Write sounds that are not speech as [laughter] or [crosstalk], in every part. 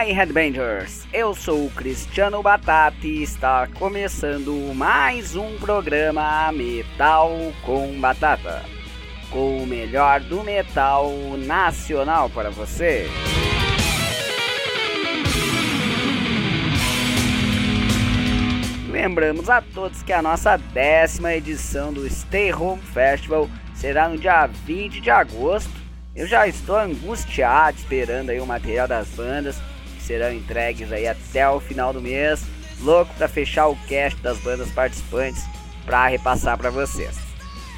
Aí, Headbangers? Eu sou o Cristiano Batata e está começando mais um programa Metal com Batata, com o melhor do metal nacional para você. Lembramos a todos que a nossa décima edição do Stay Home Festival será no dia 20 de agosto. Eu já estou angustiado esperando aí o material das bandas serão entregues aí até o final do mês. Louco para fechar o cast das bandas participantes para repassar para vocês.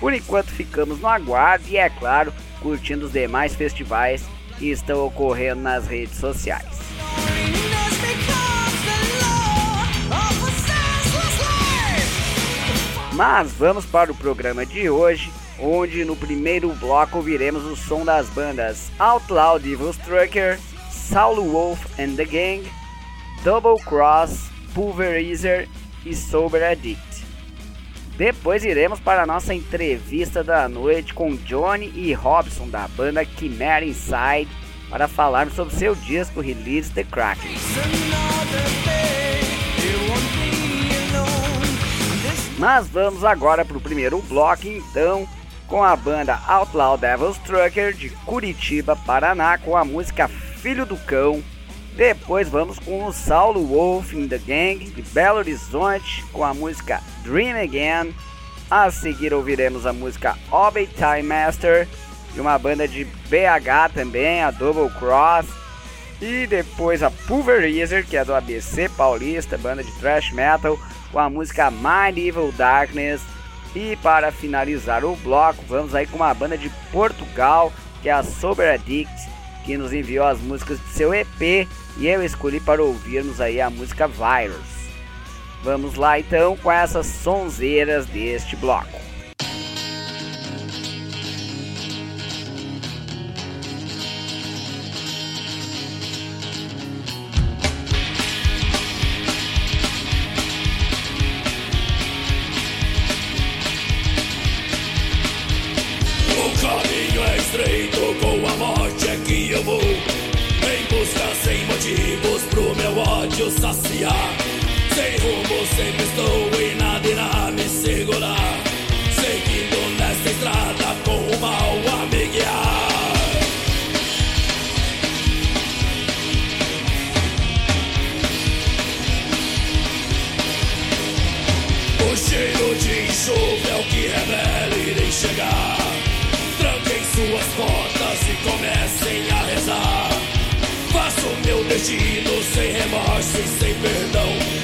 Por enquanto ficamos no aguardo e é claro, curtindo os demais festivais que estão ocorrendo nas redes sociais. Mas vamos para o programa de hoje, onde no primeiro bloco ouviremos o som das bandas Outlaw Devil Trucker, Saulo Wolf and the Gang, Double Cross, Pulverizer e Sober Addict. Depois iremos para a nossa entrevista da noite com Johnny e Robson da banda Chimera Inside para falarmos sobre seu disco Release the Kraken. Mas vamos agora para o primeiro bloco, então, com a banda Outlaw Devils Trucker de Curitiba, Paraná, com a música Filho do Cão. Depois vamos com o Saulo Wolf in the Gang de Belo Horizonte, com a música Dream Again. A seguir ouviremos a música Obey Time Master de uma banda de BH também, a Double Cross. E depois a Pulverizer, que é do ABC Paulista, banda de thrash metal, com a música My Evil Darkness. E para finalizar o bloco, vamos aí com uma banda de Portugal, que é a Sober Addict, que nos enviou as músicas de seu EP e eu escolhi para ouvirmos aí a música Virus. Vamos lá então com essas sonzeiras deste bloco. De enxofre é o que revela irei chegar. Tranquem suas portas e comecem a rezar. Faço meu destino sem remorso e sem perdão.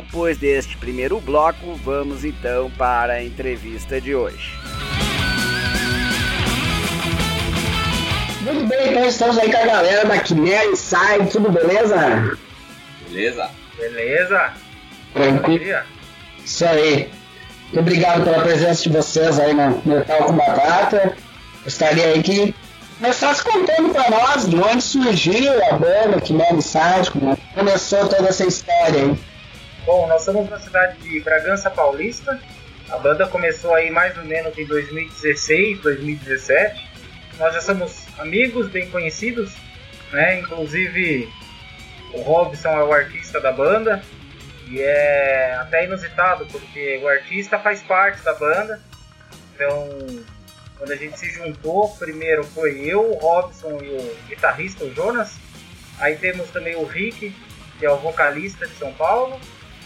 Depois deste primeiro bloco, vamos então para a entrevista de hoje. Muito bem, então estamos aí com a galera da Quimera Sai, tudo beleza? Beleza? Beleza? Tranquilo. Isso aí. Muito obrigado pela presença de vocês aí no Metal com Batata. Gostaria aí que começasse contando para nós de onde surgiu a banda Quimera Sai, como começou toda essa história aí. Bom, nós somos na cidade de Bragança Paulista. A banda começou aí mais ou menos em 2016, 2017. Nós já somos amigos, bem conhecidos, né? Inclusive o Robson é o artista da banda e é até inusitado porque o artista faz parte da banda. Então, quando a gente se juntou, primeiro foi eu, o Robson e o guitarrista o Jonas. Aí temos também o Rick, que é o vocalista de São Paulo.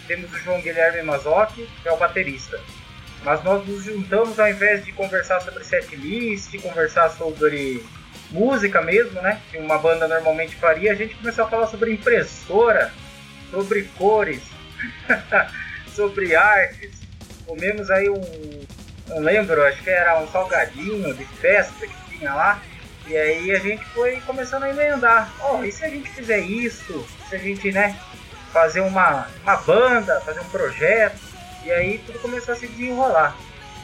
Temos o João Guilherme Mazocchi, que é o baterista. Mas nós nos juntamos ao invés de conversar sobre setlist, conversar sobre música mesmo, né? Que uma banda normalmente faria, a gente começou a falar sobre impressora, sobre cores, [laughs] sobre artes. Comemos aí um, não lembro, acho que era um salgadinho de festa que tinha lá. E aí a gente foi começando a emendar. Oh, e se a gente fizer isso? Se a gente, né, fazer uma, uma banda, fazer um projeto? E aí tudo começou a se desenrolar.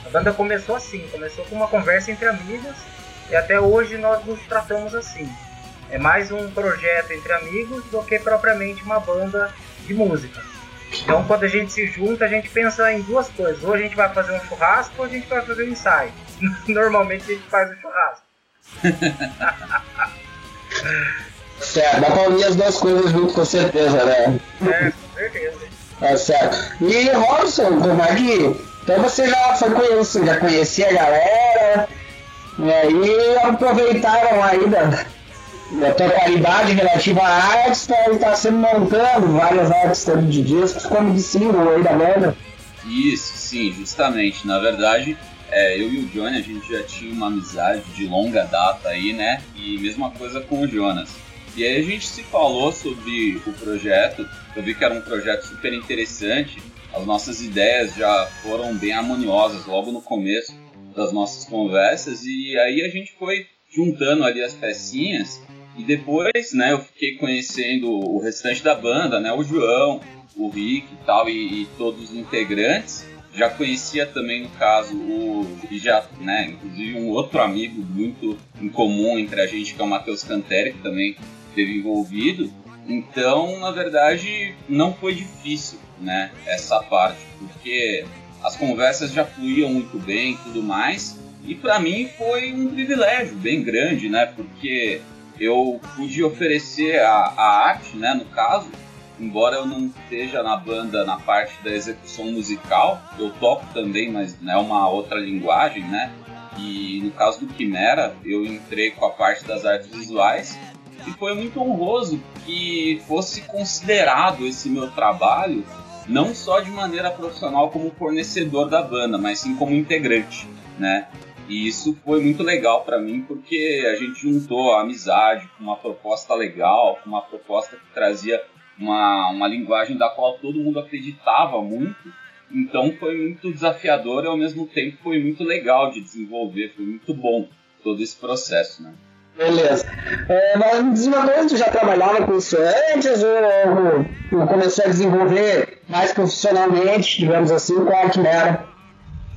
A banda começou assim, começou com uma conversa entre amigos e até hoje nós nos tratamos assim. É mais um projeto entre amigos do que propriamente uma banda de música. Então quando a gente se junta, a gente pensa em duas coisas. Ou a gente vai fazer um churrasco ou a gente vai fazer um ensaio. [laughs] Normalmente a gente faz o um churrasco. [laughs] certo, dá pra unir as duas coisas junto com certeza, né? É, com certeza. Tá certo. E Robson, como é que. Então você já foi conhecer, já conhecia a galera, e aí aproveitaram aí da, da tua qualidade relativa à arte, tá, tá sendo montando várias artes tanto de discos como de single aí da banda. Isso, sim, justamente. Na verdade, é, eu e o Johnny, a gente já tinha uma amizade de longa data aí, né? E mesma coisa com o Jonas. E aí a gente se falou sobre o projeto, eu vi que era um projeto super interessante, as nossas ideias já foram bem harmoniosas logo no começo das nossas conversas e aí a gente foi juntando ali as pecinhas e depois, né, eu fiquei conhecendo o restante da banda, né, o João, o Rick e tal e, e todos os integrantes. Já conhecia também no caso o e já, né, inclusive um outro amigo muito em comum entre a gente que é o Matheus Canteri, que também esteve envolvido. Então, na verdade, não foi difícil, né, essa parte, porque as conversas já fluíam muito bem e tudo mais. E para mim foi um privilégio bem grande, né? Porque eu pude oferecer a, a arte, né? No caso, embora eu não esteja na banda na parte da execução musical, eu toco também, mas é né, uma outra linguagem, né? E no caso do Quimera, eu entrei com a parte das artes visuais e foi muito honroso que fosse considerado esse meu trabalho não só de maneira profissional como fornecedor da banda, mas sim como integrante, né? E isso foi muito legal para mim porque a gente juntou a amizade com uma proposta legal, com uma proposta que trazia uma, uma linguagem da qual todo mundo acreditava muito. Então foi muito desafiador e ao mesmo tempo foi muito legal de desenvolver, foi muito bom todo esse processo, né? Beleza. É, mas no desenvolvimento já trabalhava com isso antes ou, ou começou a desenvolver mais profissionalmente, digamos assim, com a Quimera?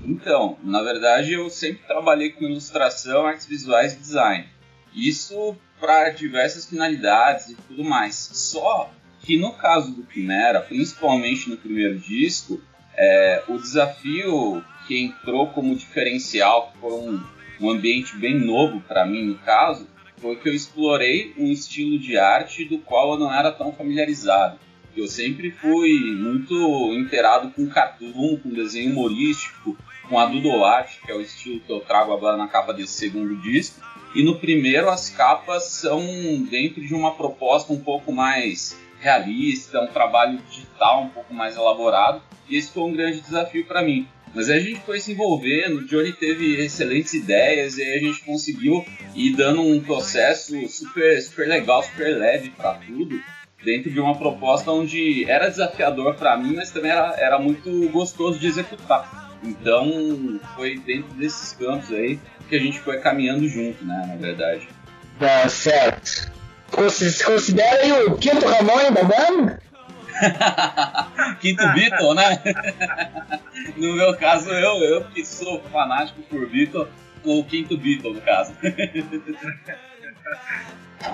Então, na verdade eu sempre trabalhei com ilustração, artes visuais e design. Isso para diversas finalidades e tudo mais. Só que no caso do Quimera, principalmente no primeiro disco, é, o desafio que entrou como diferencial, que foi um, um ambiente bem novo para mim no caso, foi que eu explorei um estilo de arte do qual eu não era tão familiarizado. Eu sempre fui muito inteirado com cartoon, com desenho humorístico, com a doodle que é o estilo que eu trago agora na capa desse segundo disco. E no primeiro as capas são dentro de uma proposta um pouco mais realista, um trabalho digital um pouco mais elaborado. E esse foi um grande desafio para mim. Mas aí a gente foi se envolvendo, o Johnny teve excelentes ideias e aí a gente conseguiu ir dando um processo super, super legal, super leve para tudo. dentro de uma proposta onde era desafiador para mim, mas também era, era muito gostoso de executar. Então foi dentro desses campos aí que a gente foi caminhando junto, né, na verdade. Tá certo. Considera aí o quinto Ramon da? [laughs] Quinto Beatle, né? no meu caso, eu, eu que sou fanático por Beatle, o quinto Beatle, no caso. [laughs]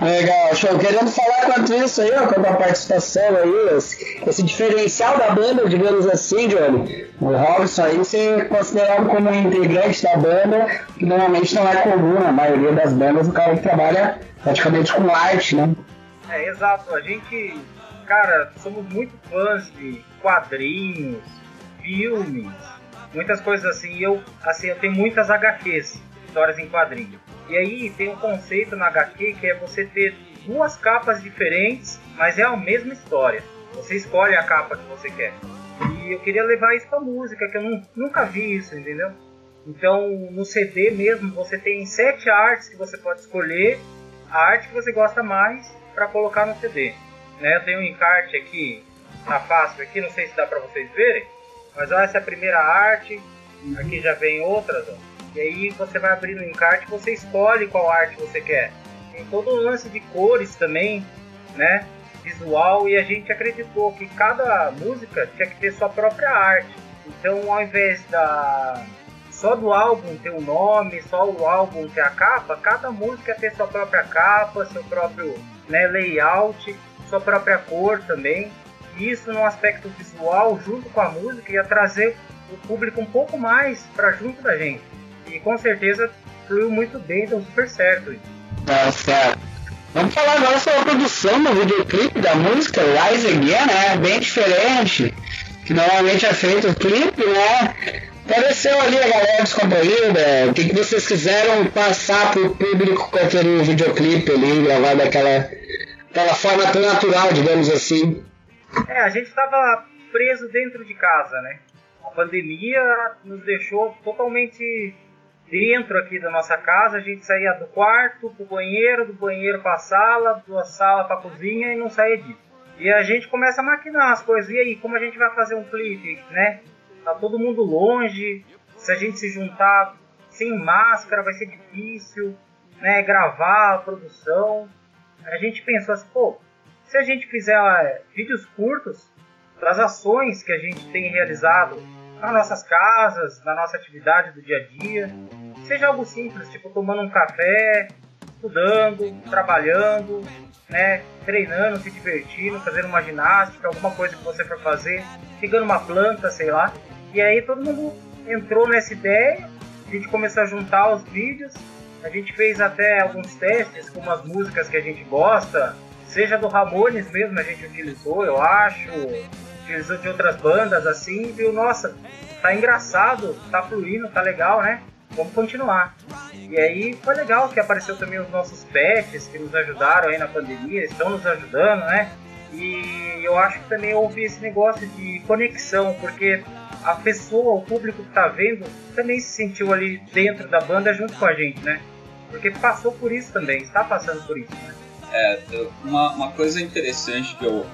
Legal, show. Querendo falar quanto isso aí, ó, quanto a participação aí, esse, esse, diferencial da banda, digamos assim, Johnny. O Robson aí ser considerado como um integrante da banda, que normalmente não é comum na maioria das bandas, o cara que trabalha praticamente com arte, né? É, exato. A gente, cara, somos muito fãs de quadrinhos, filmes, muitas coisas assim. E eu, assim, eu tenho muitas HQs, histórias em quadrinhos. E aí tem um conceito na HQ que é você ter duas capas diferentes, mas é a mesma história. Você escolhe a capa que você quer. E eu queria levar isso pra música, que eu não, nunca vi isso, entendeu? Então no CD mesmo você tem sete artes que você pode escolher a arte que você gosta mais para colocar no CD. Né? Eu tenho um encarte aqui, tá fácil aqui, não sei se dá para vocês verem, mas olha essa é a primeira arte, aqui já vem outras, ó. E aí você vai abrir no encarte e você escolhe qual arte você quer. Tem todo um lance de cores também, né? Visual, e a gente acreditou que cada música tinha que ter sua própria arte. Então, ao invés da só do álbum ter o um nome, só o álbum ter a capa, cada música ter sua própria capa, seu próprio né, layout, sua própria cor também. Isso no aspecto visual, junto com a música, ia trazer o público um pouco mais para junto da gente. E com certeza fluiu muito bem, deu super certo. Tá certo. Vamos falar agora sobre a produção do videoclipe da música Rise Again, né? Bem diferente. Que normalmente é feito o clipe, né? Apareceu ali a galera descontraída. O que, que vocês quiseram passar pro público com aquele videoclipe ali, gravado daquela, daquela forma tão natural, digamos assim? É, a gente estava preso dentro de casa, né? A pandemia nos deixou totalmente dentro aqui da nossa casa, a gente saía do quarto pro banheiro, do banheiro pra sala, da sala pra cozinha e não saía disso. E a gente começa a maquinar as coisas. E aí, como a gente vai fazer um clipe, né? Tá todo mundo longe. Se a gente se juntar sem máscara vai ser difícil, né? Gravar a produção. A gente pensou assim, pô, se a gente fizer é, vídeos curtos das ações que a gente tem realizado nas nossas casas, na nossa atividade do dia a dia. Seja algo simples, tipo tomando um café, estudando, trabalhando, né, treinando, se divertindo, fazendo uma ginástica, alguma coisa que você for fazer, pegando uma planta, sei lá. E aí todo mundo entrou nessa ideia, a gente começou a juntar os vídeos, a gente fez até alguns testes com umas músicas que a gente gosta, seja do Ramones mesmo, a gente utilizou, eu acho, utilizou de outras bandas assim, viu, nossa, tá engraçado, tá fluindo, tá legal, né? Vamos continuar. E aí foi legal que apareceu também os nossos pets que nos ajudaram aí na pandemia, estão nos ajudando, né? E eu acho que também houve esse negócio de conexão, porque a pessoa, o público que tá vendo, também se sentiu ali dentro da banda junto com a gente, né? Porque passou por isso também, está passando por isso, né? É, uma, uma coisa interessante que eu,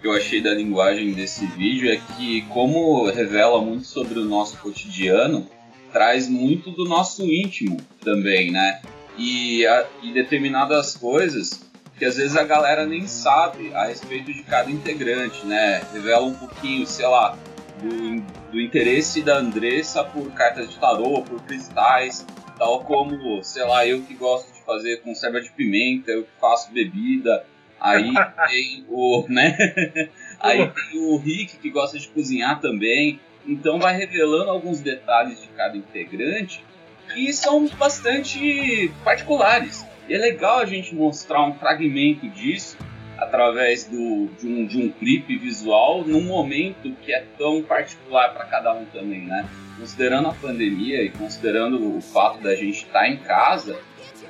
que eu achei da linguagem desse vídeo é que, como revela muito sobre o nosso cotidiano, traz muito do nosso íntimo também, né? E, a, e determinadas coisas que às vezes a galera nem sabe a respeito de cada integrante, né? Revela um pouquinho, sei lá, do, do interesse da Andressa por cartas de tarô, por cristais, tal como, sei lá, eu que gosto de fazer conserva de pimenta, eu que faço bebida, Aí [laughs] tem o, né? [laughs] Aí tem o Rick que gosta de cozinhar também. Então vai revelando alguns detalhes de cada integrante que são bastante particulares. E é legal a gente mostrar um fragmento disso através do, de, um, de um clipe visual num momento que é tão particular para cada um também, né? Considerando a pandemia e considerando o fato da gente estar tá em casa,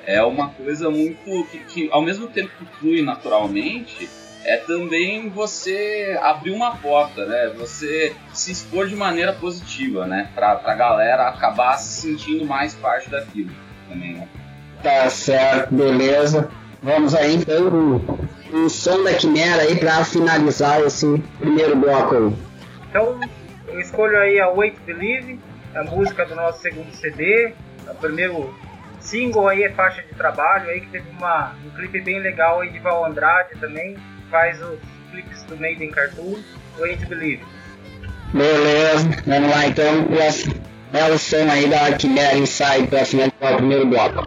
é uma coisa muito que, que, ao mesmo tempo que flui naturalmente, é também você abrir uma porta, né? Você se expor de maneira positiva, né? Pra, pra galera acabar se sentindo mais parte daquilo também, né? Tá certo, beleza. Vamos aí então um som da Quimera aí pra finalizar esse primeiro bloco aí. Então, eu escolho aí a Wait Believe, a música do nosso segundo CD, o primeiro single aí é faixa de trabalho aí que teve uma, um clipe bem legal aí de Val Andrade também, faz os clipes do Made in Cartoon, Wait Believe. Beleza, vamos lá então. É o som aí da Quimera Inside pra finalizar o primeiro bloco.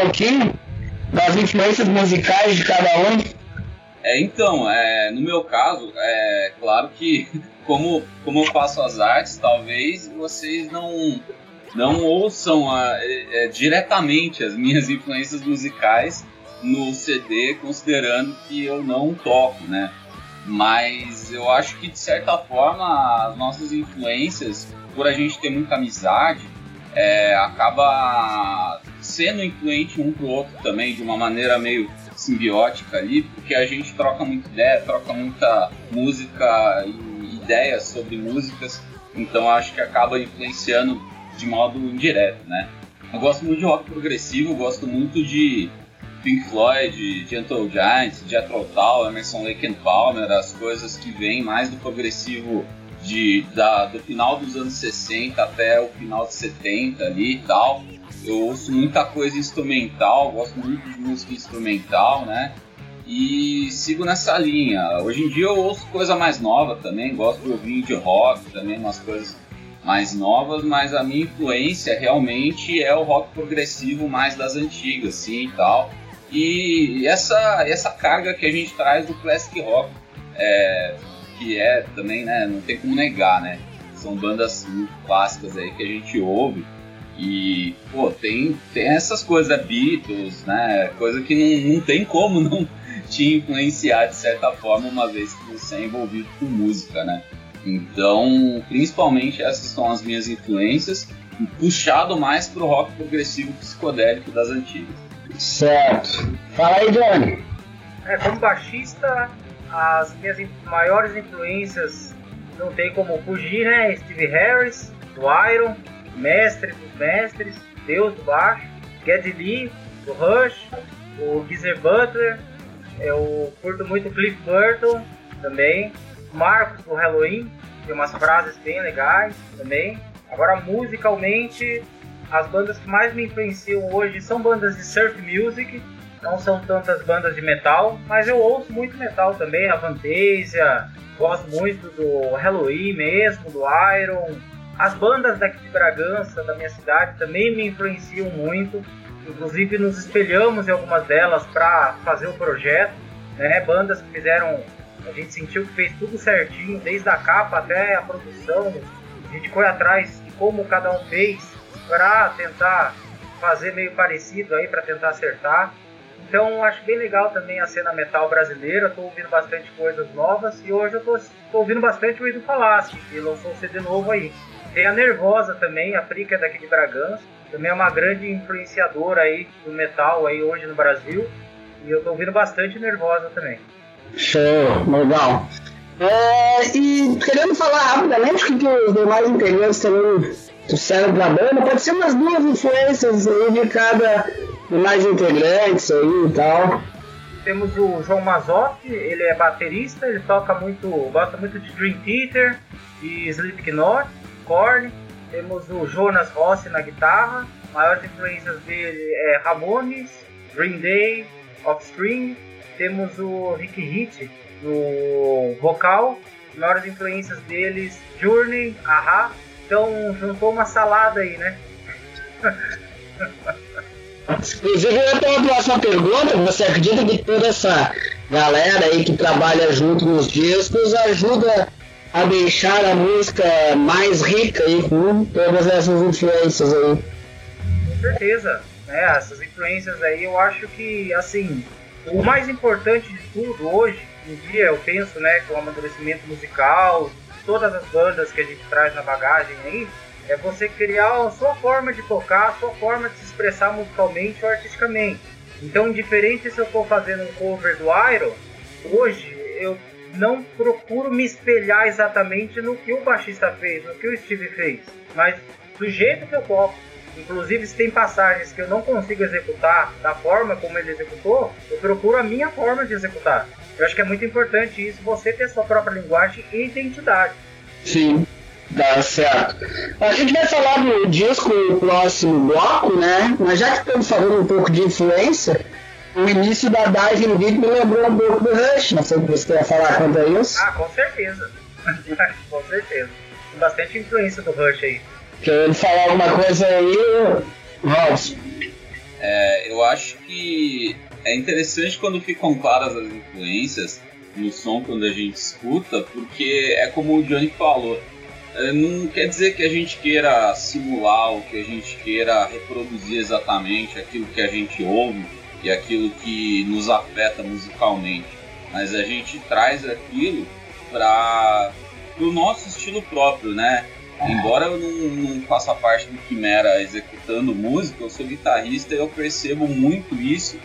Pouquinho das influências musicais de cada um. É, então, é, no meu caso, é claro que [laughs] como, como eu faço as artes, talvez vocês não, não ouçam a- é, é, diretamente as minhas [laughs] influências musicais no CD, considerando que eu não toco, né? Mas eu acho que de certa forma as nossas influências, por a gente ter muita amizade, é, acaba sendo influente um pro outro também, de uma maneira meio simbiótica ali, porque a gente troca muita ideia, troca muita música e ideias sobre músicas, então acho que acaba influenciando de modo indireto, né? Eu gosto muito de rock progressivo, gosto muito de Pink Floyd, Gentle Giant, Jethro Tull, Emerson Lake and Palmer, as coisas que vêm mais do progressivo de, da, do final dos anos 60 até o final de 70 ali e tal. Eu ouço muita coisa instrumental, gosto muito de música instrumental, né? E sigo nessa linha. Hoje em dia eu ouço coisa mais nova também, gosto de ouvir de rock também, umas coisas mais novas, mas a minha influência realmente é o rock progressivo mais das antigas, sim e tal. E essa, essa carga que a gente traz do classic rock, é, que é também, né, não tem como negar, né? São bandas muito clássicas aí que a gente ouve. E, pô, tem, tem essas coisas da Beatles, né? Coisa que não, não tem como não [laughs] te influenciar de certa forma, uma vez que você é envolvido com música, né? Então, principalmente essas são as minhas influências, puxado mais pro rock progressivo psicodélico das antigas. Certo. Fala aí, Johnny. É, como baixista, as minhas in- maiores influências não tem como fugir, né? Steve Harris, do Iron, mestre dos mestres, deus do baixo, Geddy Lee, do Rush, o Geezer Butler, eu curto muito Cliff Burton também, Marcos do Halloween, tem umas frases bem legais também. Agora, musicalmente, as bandas que mais me influenciam hoje são bandas de surf music, não são tantas bandas de metal, mas eu ouço muito metal também, a Fantasia, gosto muito do Halloween mesmo, do Iron. As bandas daqui de Bragança, da minha cidade, também me influenciam muito. Inclusive nos espelhamos em algumas delas para fazer o projeto, né? Bandas que fizeram, a gente sentiu que fez tudo certinho, desde a capa até a produção. A gente foi atrás de como cada um fez para tentar fazer meio parecido aí, para tentar acertar. Então acho bem legal também a cena metal brasileira, tô ouvindo bastante coisas novas e hoje eu tô ouvindo bastante o Ido Falaschi, que lançou um CD novo aí. Tem a Nervosa também, a Prica é daqui de Bragança, também é uma grande influenciadora aí do metal aí hoje no Brasil. E eu tô ouvindo bastante Nervosa também. Show, legal. É, e querendo falar rapidamente o que os demais integrantes também trouxeram pra banda, pode ser umas duas influências aí de cada demais integrantes aí e tal. Temos o João Mazoff, ele é baterista, ele toca muito, gosta muito de Dream Theater, de Slipknot, Korn. Temos o Jonas Rossi na guitarra, maiores influências dele é Ramones, Green Day, Offspring. Temos o Rick Hit no vocal, maiores influências deles Journey, Aha. Então juntou uma salada aí, né? Inclusive, eu tenho uma próxima pergunta. Você acredita que toda essa galera aí que trabalha junto nos discos ajuda a deixar a música mais rica aí com todas essas influências aí? Com certeza. Né? Essas influências aí, eu acho que, assim, o mais importante de tudo hoje em dia, eu penso, né, com o amadurecimento musical, todas as bandas que a gente traz na bagagem aí, é você criar a sua forma de tocar, a sua forma de se expressar musicalmente ou artisticamente. Então, indiferente se eu estou fazendo um cover do Iron, hoje eu não procuro me espelhar exatamente no que o baixista fez, no que o Steve fez, mas do jeito que eu toco. Inclusive, se tem passagens que eu não consigo executar da forma como ele executou, eu procuro a minha forma de executar. Eu acho que é muito importante isso, você ter sua própria linguagem e identidade. Sim, dá certo. A gente vai falar do disco no próximo bloco, né? Mas já que estamos falando um pouco de influência, o início da Diving Deep me lembrou um pouco do Rush. Não sei o que você quer falar quanto a isso. Ah, com certeza. [laughs] com certeza. Tem bastante influência do Rush aí. Querendo falar alguma coisa aí, Robson? É, eu acho que é interessante quando ficam claras as influências no som quando a gente escuta, porque é como o Johnny falou. é, Não quer dizer que a gente queira simular ou que a gente queira reproduzir exatamente aquilo que a gente ouve e aquilo que nos afeta musicalmente. mas a gente traz aquilo para o nosso estilo próprio, né? Embora eu não, não faça parte do Quimera executando música, eu sou guitarrista e eu percebo muito isso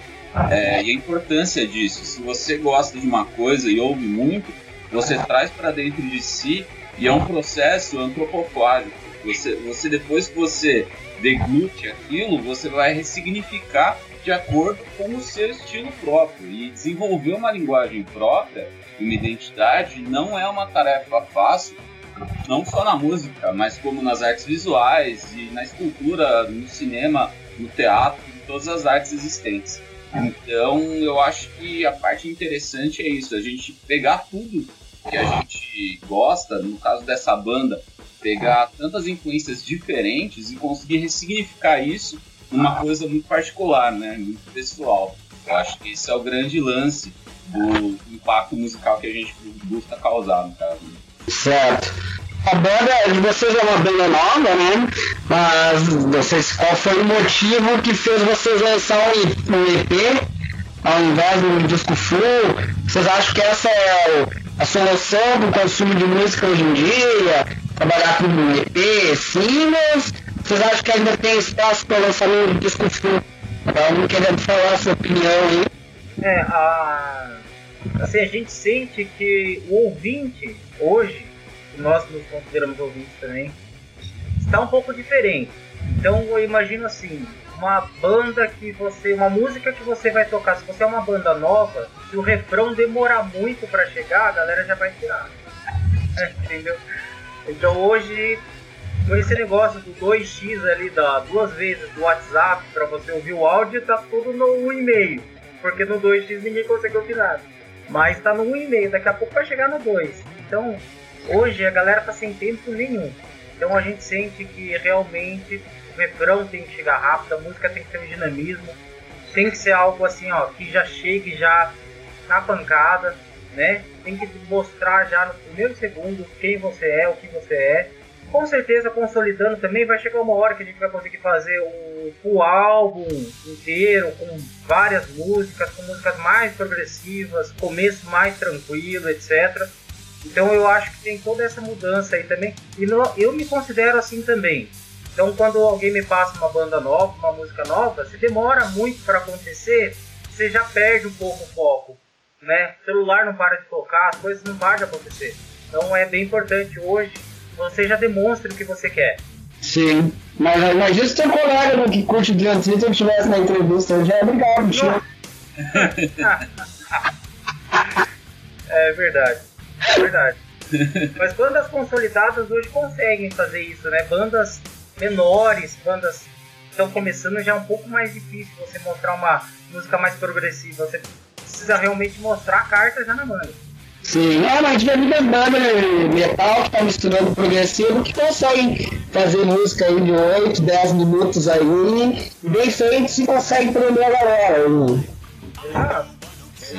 é, e a importância disso. Se você gosta de uma coisa e ouve muito, você traz para dentro de si e é um processo antropofágico. Você, você depois que você deglute aquilo, você vai ressignificar de acordo com o seu estilo próprio e desenvolver uma linguagem própria, uma identidade, não é uma tarefa fácil não só na música, mas como nas artes visuais e na escultura, no cinema, no teatro, em todas as artes existentes. Então, eu acho que a parte interessante é isso, a gente pegar tudo que a gente gosta, no caso dessa banda, pegar tantas influências diferentes e conseguir ressignificar isso numa coisa muito particular, né, muito pessoal. Eu acho que esse é o grande lance do impacto musical que a gente busca causar, no caso. Certo. A banda de vocês é uma banda nova, né? Mas vocês, qual foi o motivo que fez vocês lançar um EP ao invés do disco full? Vocês acham que essa é a solução para o consumo de música hoje em dia? Trabalhar com um EP, singles? Vocês acham que ainda tem espaço para lançamento de disco full? Então, querendo falar a sua opinião aí. É, a, assim, a gente sente que o ouvinte hoje nós nos consideramos ouvintes também, está um pouco diferente. Então eu imagino assim, uma banda que você, uma música que você vai tocar, se você é uma banda nova, se o refrão demorar muito para chegar, a galera já vai tirar. [laughs] Entendeu? Então hoje, esse negócio do 2x ali, da duas vezes do WhatsApp para você ouvir o áudio, tá tudo no e-mail. Porque no 2x ninguém consegue ouvir nada. Mas tá no 1,5, daqui a pouco vai chegar no 2. Então, Hoje a galera tá sem tempo nenhum. Então a gente sente que realmente o refrão tem que chegar rápido, a música tem que ter um dinamismo, tem que ser algo assim, ó, que já chegue já na pancada, né? Tem que mostrar já no primeiro segundo quem você é, o que você é. Com certeza, consolidando também, vai chegar uma hora que a gente vai conseguir fazer o, o álbum inteiro, com várias músicas, com músicas mais progressivas, começo mais tranquilo, etc. Então eu acho que tem toda essa mudança aí também. E eu me considero assim também. Então quando alguém me passa uma banda nova, uma música nova, se demora muito para acontecer, você já perde um pouco o foco. Né? O celular não para de tocar, as coisas não param de acontecer. Então é bem importante hoje você já demonstre o que você quer. Sim, mas imagina se teu colega que curte o Dream Theater estivesse na entrevista, eu já é obrigado, bicho. [laughs] é verdade. É verdade. Mas bandas consolidadas hoje conseguem fazer isso, né? Bandas menores, bandas estão começando já é um pouco mais difícil você mostrar uma música mais progressiva. Você precisa realmente mostrar a carta já na banda. Sim, é, mas a gente vê muitas bandas metal que tá misturando progressivo que conseguem fazer música aí de 8, 10 minutos aí, bem feito se consegue prender a galera. Ah, sim,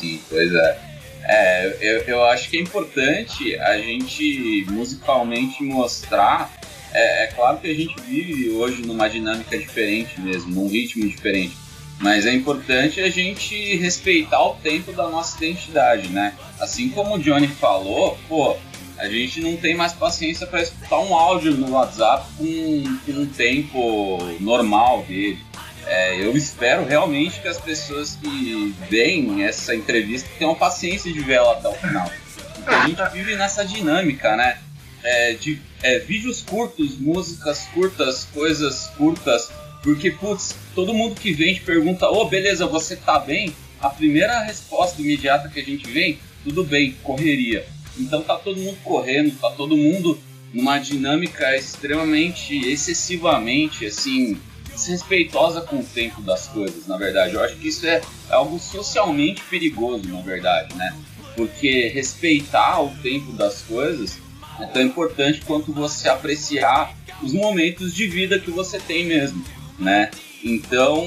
sim, pois é. É, eu, eu acho que é importante a gente musicalmente mostrar. É, é, claro que a gente vive hoje numa dinâmica diferente mesmo, num ritmo diferente. Mas é importante a gente respeitar o tempo da nossa identidade, né? Assim como o Johnny falou, pô, a gente não tem mais paciência para escutar um áudio no WhatsApp com, com um tempo normal dele. É, eu espero realmente que as pessoas que veem essa entrevista tenham paciência de ver ela até o final. Porque a gente [laughs] vive nessa dinâmica, né? É, de é, vídeos curtos, músicas curtas, coisas curtas. Porque, putz, todo mundo que vem te pergunta: Ô, oh, beleza, você tá bem? A primeira resposta imediata que a gente vem: tudo bem, correria. Então tá todo mundo correndo, tá todo mundo numa dinâmica extremamente, excessivamente, assim, desrespeitosa com o tempo das coisas, na verdade. Eu acho que isso é algo socialmente perigoso, na verdade, né? Porque respeitar o tempo das coisas é tão importante quanto você apreciar os momentos de vida que você tem mesmo, né? Então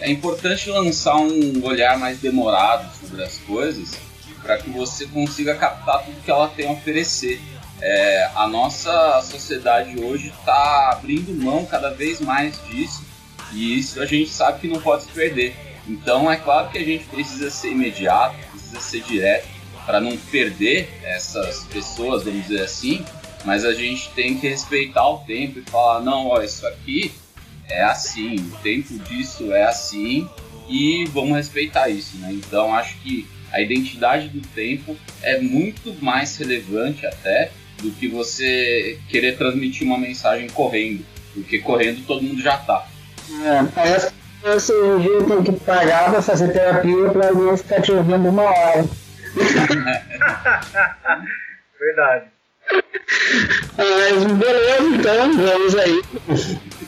é importante lançar um olhar mais demorado sobre as coisas para que você consiga captar tudo que ela tem a oferecer. É, a nossa sociedade hoje está abrindo mão cada vez mais disso e isso a gente sabe que não pode se perder. Então é claro que a gente precisa ser imediato, precisa ser direto para não perder essas pessoas, vamos dizer assim, mas a gente tem que respeitar o tempo e falar, não, ó, isso aqui é assim, o tempo disso é assim e vamos respeitar isso, né? Então acho que a identidade do tempo é muito mais relevante até do que você querer transmitir uma mensagem correndo, porque correndo todo mundo já tá. É, parece que esse dia tem que pagar pra fazer terapia pra não ficar te ouvindo uma hora. Verdade. [laughs] Mas beleza, então, vamos aí. [laughs]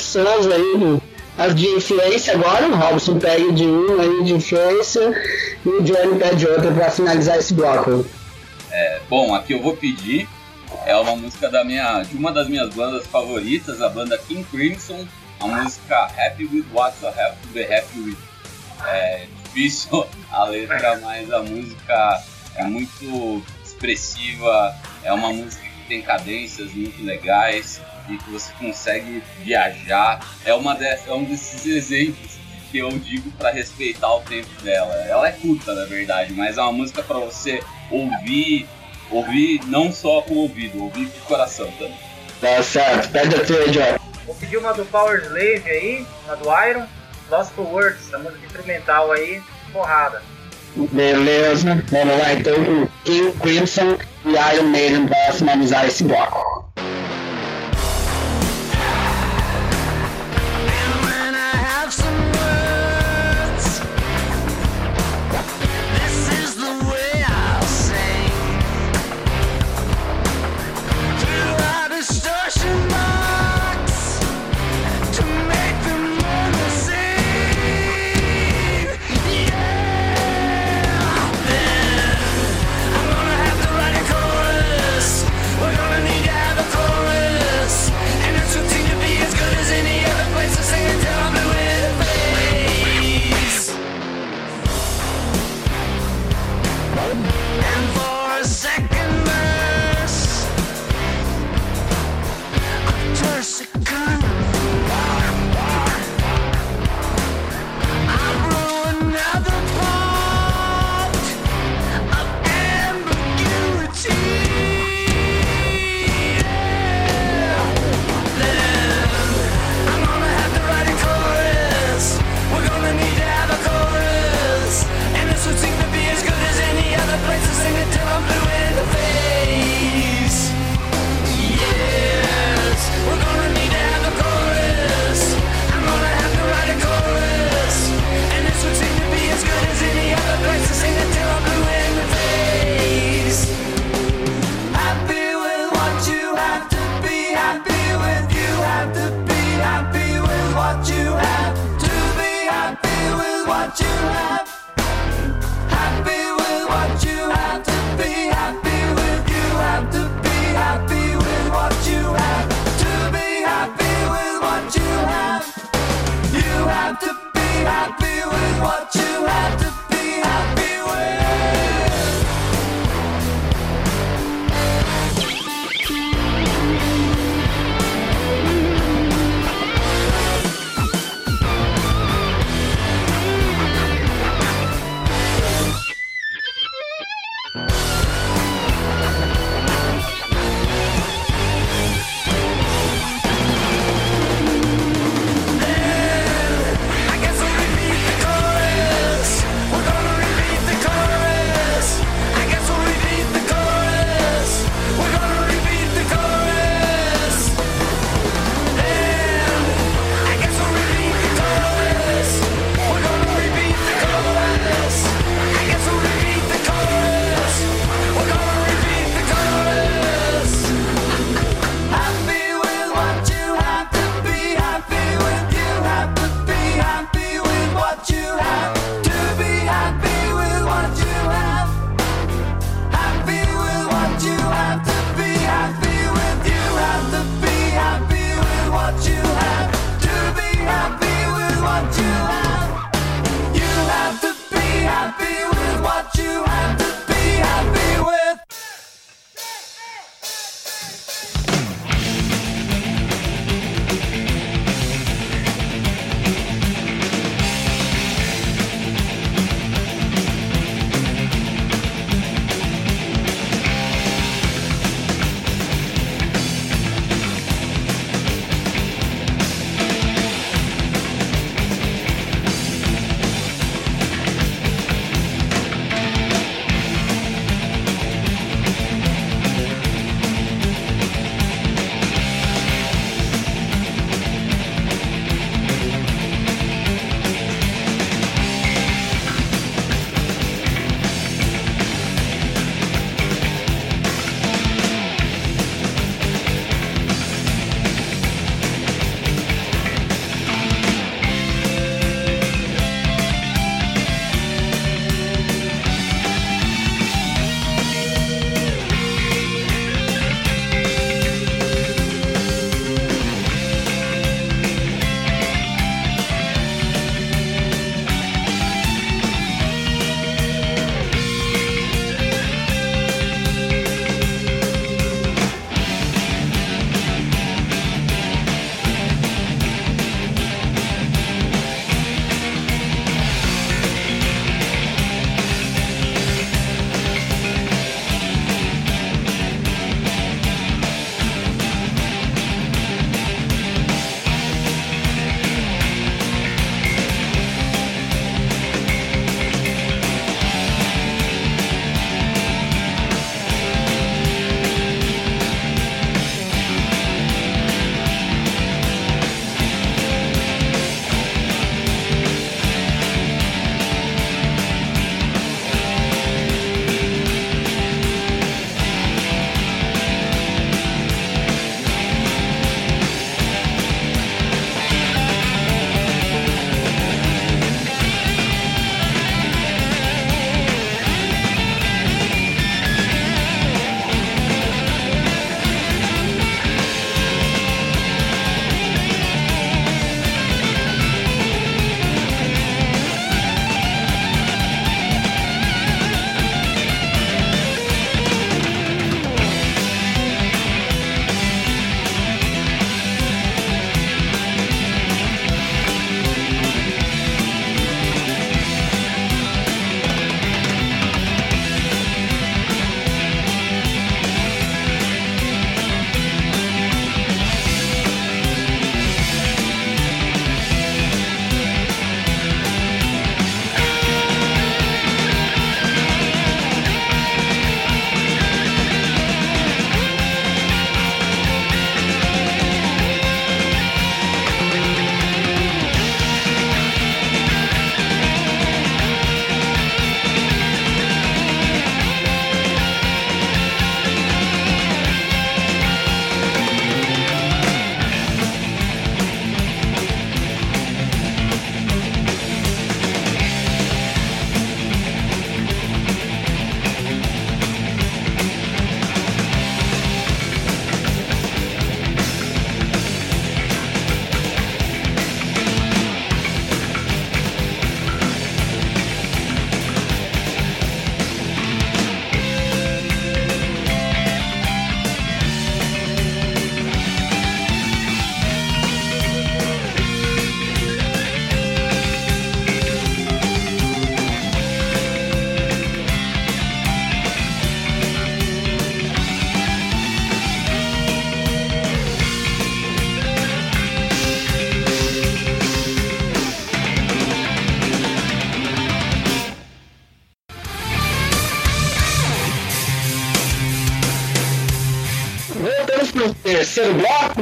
Sons aí, as de influência agora, o Robson pega de um aí de influência e o Johnny pede outra pra finalizar esse bloco. É, bom, aqui eu vou pedir é uma música da minha, de uma das minhas bandas favoritas, a banda King Crimson, a música Happy with What I Have to Be Happy With. É difícil [laughs] a letra, mas a música é muito expressiva, é uma música que tem cadências muito legais e que você consegue viajar. É, uma de, é um desses exemplos que eu digo para respeitar o tempo dela. Ela é curta, na verdade, mas é uma música para você ouvir, ouvir não só com o ouvido, ouvir com o coração também. Tá certo, pede a tua. Vou pedir uma do Power Slave aí, uma do Iron, Lost for Words, a música instrumental aí, porrada. Beleza, vamos lá então com King Crimson e Iron Maiden para finalizar esse bloco. Some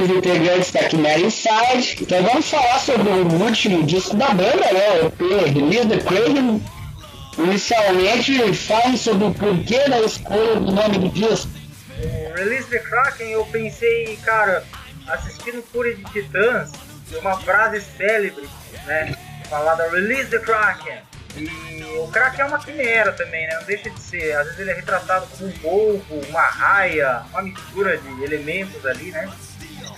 os integrantes da Chimera Inside. Então vamos falar sobre o último disco da banda, né? O Release the Craven. Inicialmente, fale sobre o porquê da escolha do nome do disco. Release the Kraken, eu pensei, cara, assistindo Fúria de Titãs, uma frase célebre, né? Falada Release the Kraken. E o Kraken é uma quimera também, né? Não deixa de ser. Às vezes ele é retratado como um polvo, uma raia, uma mistura de elementos ali, né?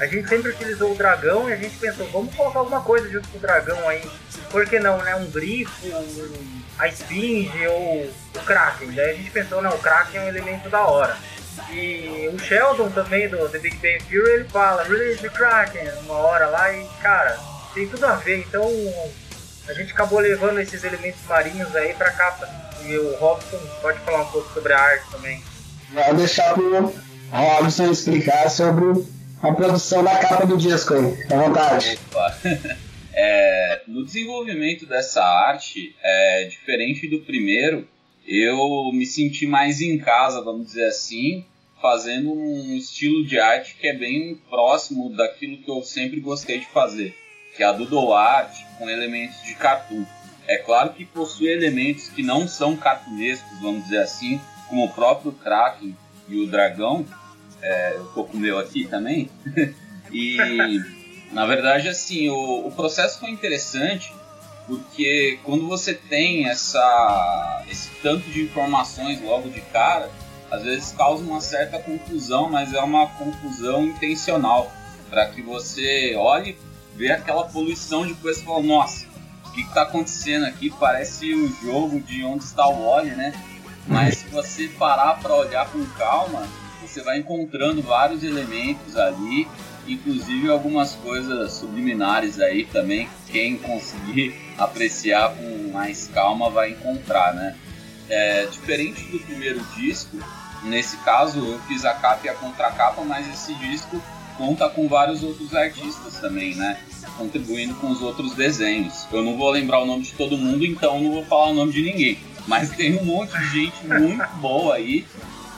A gente sempre utilizou o dragão e a gente pensou, vamos colocar alguma coisa junto com o dragão aí. Por que não, né? Um grifo, a esfinge ou o Kraken. Daí a gente pensou, não, o Kraken é um elemento da hora. E o Sheldon também do The Big Bang Theory, ele fala, release the Kraken, uma hora lá e, cara, tem tudo a ver. Então a gente acabou levando esses elementos marinhos aí pra capa. E o Robson pode falar um pouco sobre a arte também. Vou deixar pro Robson explicar sobre a produção da capa do disco aí. À vontade. Opa. [laughs] É, no desenvolvimento dessa arte, é, diferente do primeiro, eu me senti mais em casa, vamos dizer assim, fazendo um estilo de arte que é bem próximo daquilo que eu sempre gostei de fazer, que é a doodle art com elementos de cartoon. É claro que possui elementos que não são cartunescos, vamos dizer assim, como o próprio Kraken e o dragão. É, eu tô com o meu aqui também. [laughs] e na verdade, assim, o, o processo foi interessante porque quando você tem essa, esse tanto de informações logo de cara, às vezes causa uma certa confusão, mas é uma confusão intencional para que você olhe, vê aquela poluição de coisa e fala, nossa, o que está acontecendo aqui? Parece um jogo de onde está o Wally, né? Mas se você parar para olhar com calma, você vai encontrando vários elementos ali inclusive algumas coisas subliminares aí também, quem conseguir [laughs] apreciar com mais calma vai encontrar, né? É, diferente do primeiro disco, nesse caso eu fiz a capa e a contracapa, mas esse disco conta com vários outros artistas também, né? Contribuindo com os outros desenhos. Eu não vou lembrar o nome de todo mundo, então não vou falar o nome de ninguém. Mas tem um monte de gente muito boa aí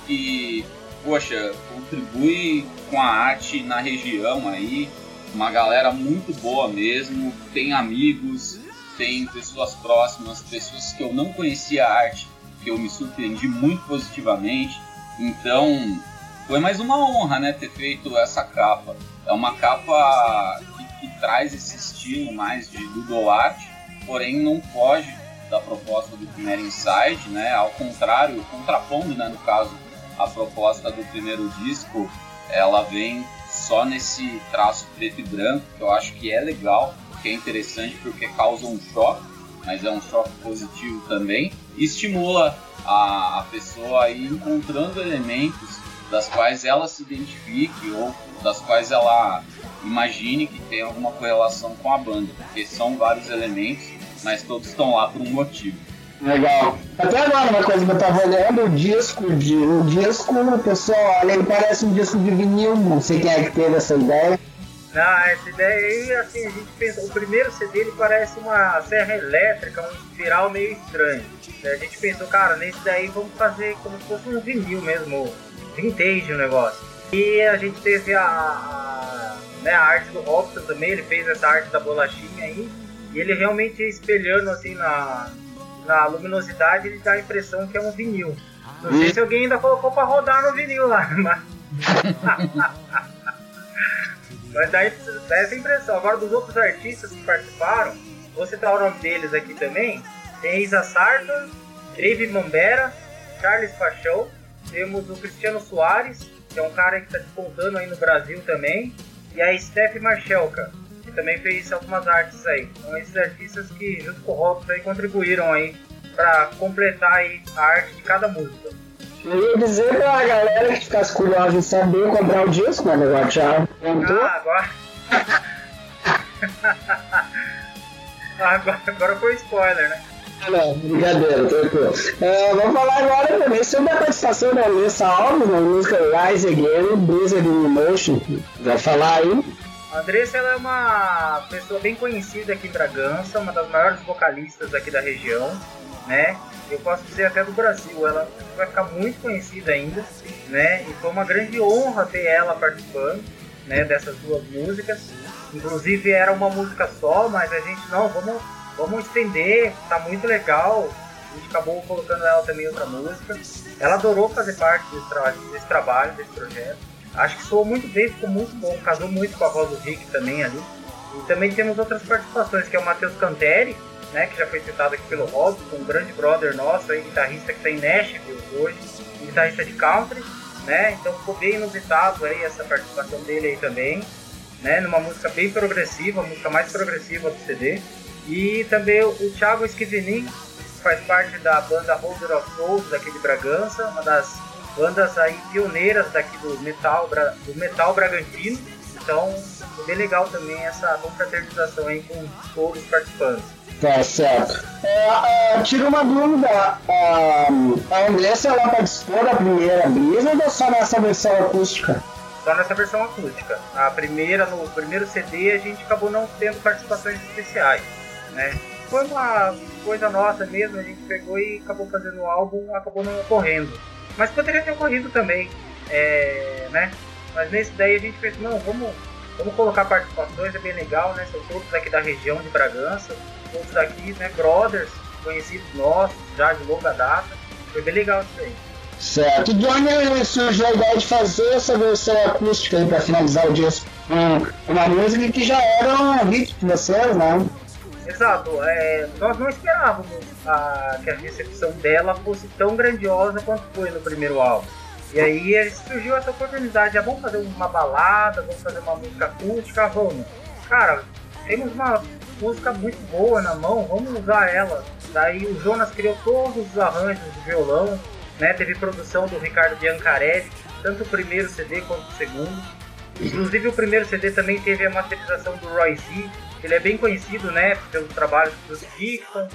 que, poxa, contribui com a arte na região aí, uma galera muito boa mesmo, tem amigos, tem pessoas próximas, pessoas que eu não conhecia a arte, que eu me surpreendi muito positivamente. Então, foi mais uma honra, né, ter feito essa capa. É uma capa que, que traz esse estilo mais de doodle art, porém não foge da proposta do primeiro Inside, né? Ao contrário, contrapondo, né, no caso, a proposta do primeiro disco, ela vem só nesse traço preto e branco, que eu acho que é legal, que é interessante porque causa um choque, mas é um choque positivo também, e estimula a, a pessoa a ir encontrando elementos das quais ela se identifique ou das quais ela imagine que tem alguma correlação com a banda, porque são vários elementos, mas todos estão lá por um motivo. Legal. Até agora, uma coisa que eu tava olhando, o disco, de, o disco, pessoal, ele parece um disco de vinil, não sei quem é que teve essa ideia. Não, essa ideia aí, assim, a gente pensa, o primeiro CD ele parece uma serra elétrica, um espiral meio estranho. A gente pensou, cara, nesse daí vamos fazer como se fosse um vinil mesmo, vintage o negócio. E a gente teve a, a, né, a arte do Robson também, ele fez essa arte da bolachinha aí, e ele realmente espelhando assim na, na luminosidade, ele dá a impressão que é um vinil. Não sei se alguém ainda colocou pra rodar no vinil lá, [laughs] mas. mas dá, dá essa impressão. Agora, dos outros artistas que participaram, vou citar o nome deles aqui também: tem Isa Sartor, Dave Mambera, Charles Pachão, temos o Cristiano Soares, que é um cara que está despontando aí no Brasil também, e a Steph Marchelka, que também fez algumas artes aí. São esses artistas que, junto com o Robson, aí, contribuíram aí para completar aí a arte de cada música. Eu ia dizer pra galera que ficasse curiosa em saber comprar o disco, mas agora já contou. Ah, agora. [laughs] agora, agora foi spoiler, né? Não, brincadeira, tranquilo. É, vamos falar agora também sobre a participação da Alessa Alves na música Rise Again, Blizzard in Emotion. Vai falar aí? A Andressa ela é uma pessoa bem conhecida aqui em Bragança, uma das maiores vocalistas aqui da região, né? eu posso dizer até do Brasil. Ela vai ficar muito conhecida ainda, né? E foi uma grande honra ter ela participando, né? Dessas duas músicas. Inclusive era uma música só, mas a gente não, vamos, vamos estender, tá muito legal. A gente acabou colocando ela também outra música. Ela adorou fazer parte desse, tra desse trabalho, desse projeto. Acho que soou muito bem, ficou muito bom, casou muito com a voz do Rick também ali. E também temos outras participações, que é o Matheus Canteri, né, que já foi citado aqui pelo Robson, um grande brother nosso, aí, guitarrista que está em Nashville hoje, guitarrista de country, né, então ficou bem inusitado aí essa participação dele aí também, né, numa música bem progressiva, a música mais progressiva do CD. E também o Thiago Esquivenin, que faz parte da banda Holder of Souls daqui de Bragança, uma das bandas aí pioneiras daqui do metal, do metal bragantino. Então, é bem legal também essa confraternização aí com todos os participantes. Tá certo. É, é, tira uma dúvida, a, a Andressa ela participou da primeira brisa ou só nessa versão acústica? Só nessa versão acústica. A primeira, no primeiro CD, a gente acabou não tendo participações especiais, né? Foi uma coisa nossa mesmo, a gente pegou e acabou fazendo o álbum, acabou não ocorrendo. Mas poderia ter ocorrido também, é, né? Mas nesse daí a gente fez, não, vamos, vamos colocar participações, é bem legal, né? São todos aqui da região de Bragança, todos daqui, né? Brothers, conhecidos nossos, já de longa data. Foi bem legal isso aí. Certo. Johnny surgiu a ideia de fazer essa versão acústica aí pra finalizar o disco. uma música que já era um hit de vocês, né? Exato. É, nós não esperávamos a, que a recepção dela fosse tão grandiosa quanto foi no primeiro álbum. E aí surgiu essa oportunidade, ah, vamos fazer uma balada, vamos fazer uma música acústica, vamos. Cara, temos uma música muito boa na mão, vamos usar ela. Daí o Jonas criou todos os arranjos de violão, né? Teve produção do Ricardo Biancarelli, tanto o primeiro CD quanto o segundo. Inclusive o primeiro CD também teve a masterização do Roy Z, ele é bem conhecido, né, pelos trabalhos do Dixon,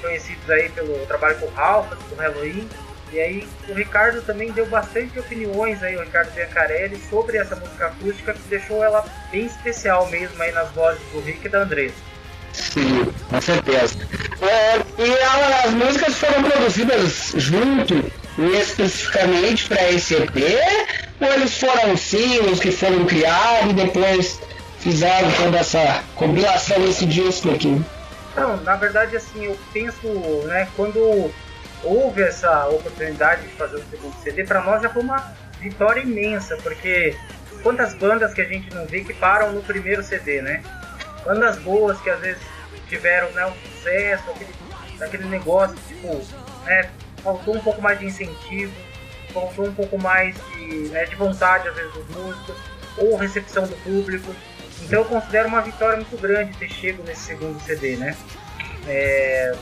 conhecidos aí pelo trabalho com o Ralph, do Halloween. E aí o Ricardo também deu bastante opiniões aí, o Ricardo Biancarelli, sobre essa música acústica que deixou ela bem especial mesmo aí nas vozes do Rick e da Andressa. Sim, com certeza. É, e as músicas foram produzidas junto, especificamente para esse EP, ou eles foram singles que foram criados e depois fizeram toda essa compilação desse disco aqui? Na verdade, assim, eu penso, né, quando houve essa oportunidade de fazer o segundo CD, para nós já foi uma vitória imensa, porque quantas bandas que a gente não vê que param no primeiro CD, né? Bandas boas que às vezes tiveram né, um sucesso, aquele, aquele negócio, tipo, né, faltou um pouco mais de incentivo, faltou um pouco mais de, né, de vontade, às vezes, dos músicos, ou recepção do público. Então eu considero uma vitória muito grande ter chego nesse segundo CD, né? É,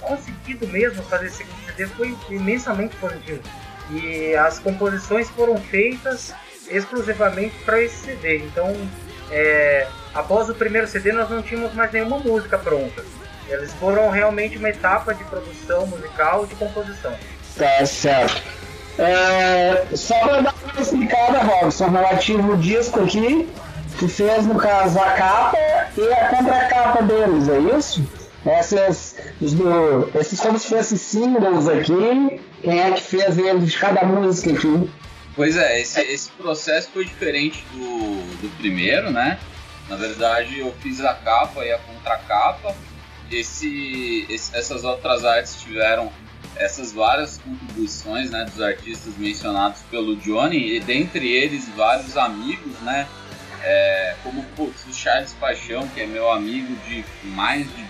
conseguido mesmo fazer esse segundo CD foi imensamente positivo. E as composições foram feitas exclusivamente para esse CD. Então, é, após o primeiro CD, nós não tínhamos mais nenhuma música pronta. Eles foram realmente uma etapa de produção musical e de composição. Tá certo. É, só para dar uma explicada, Robson, relativo ao disco aqui, que fez, no caso, a capa e a contracapa deles, é isso? Essas, do, esses como se fossem símbolos aqui, quem é que fez eles de cada música aqui? Pois é, esse, esse processo foi diferente do, do primeiro, né? Na verdade, eu fiz a capa e a contracapa. Esse, esse, essas outras artes tiveram essas várias contribuições né, dos artistas mencionados pelo Johnny, e dentre eles vários amigos, né? É, como putz, o Charles Paixão, que é meu amigo de mais de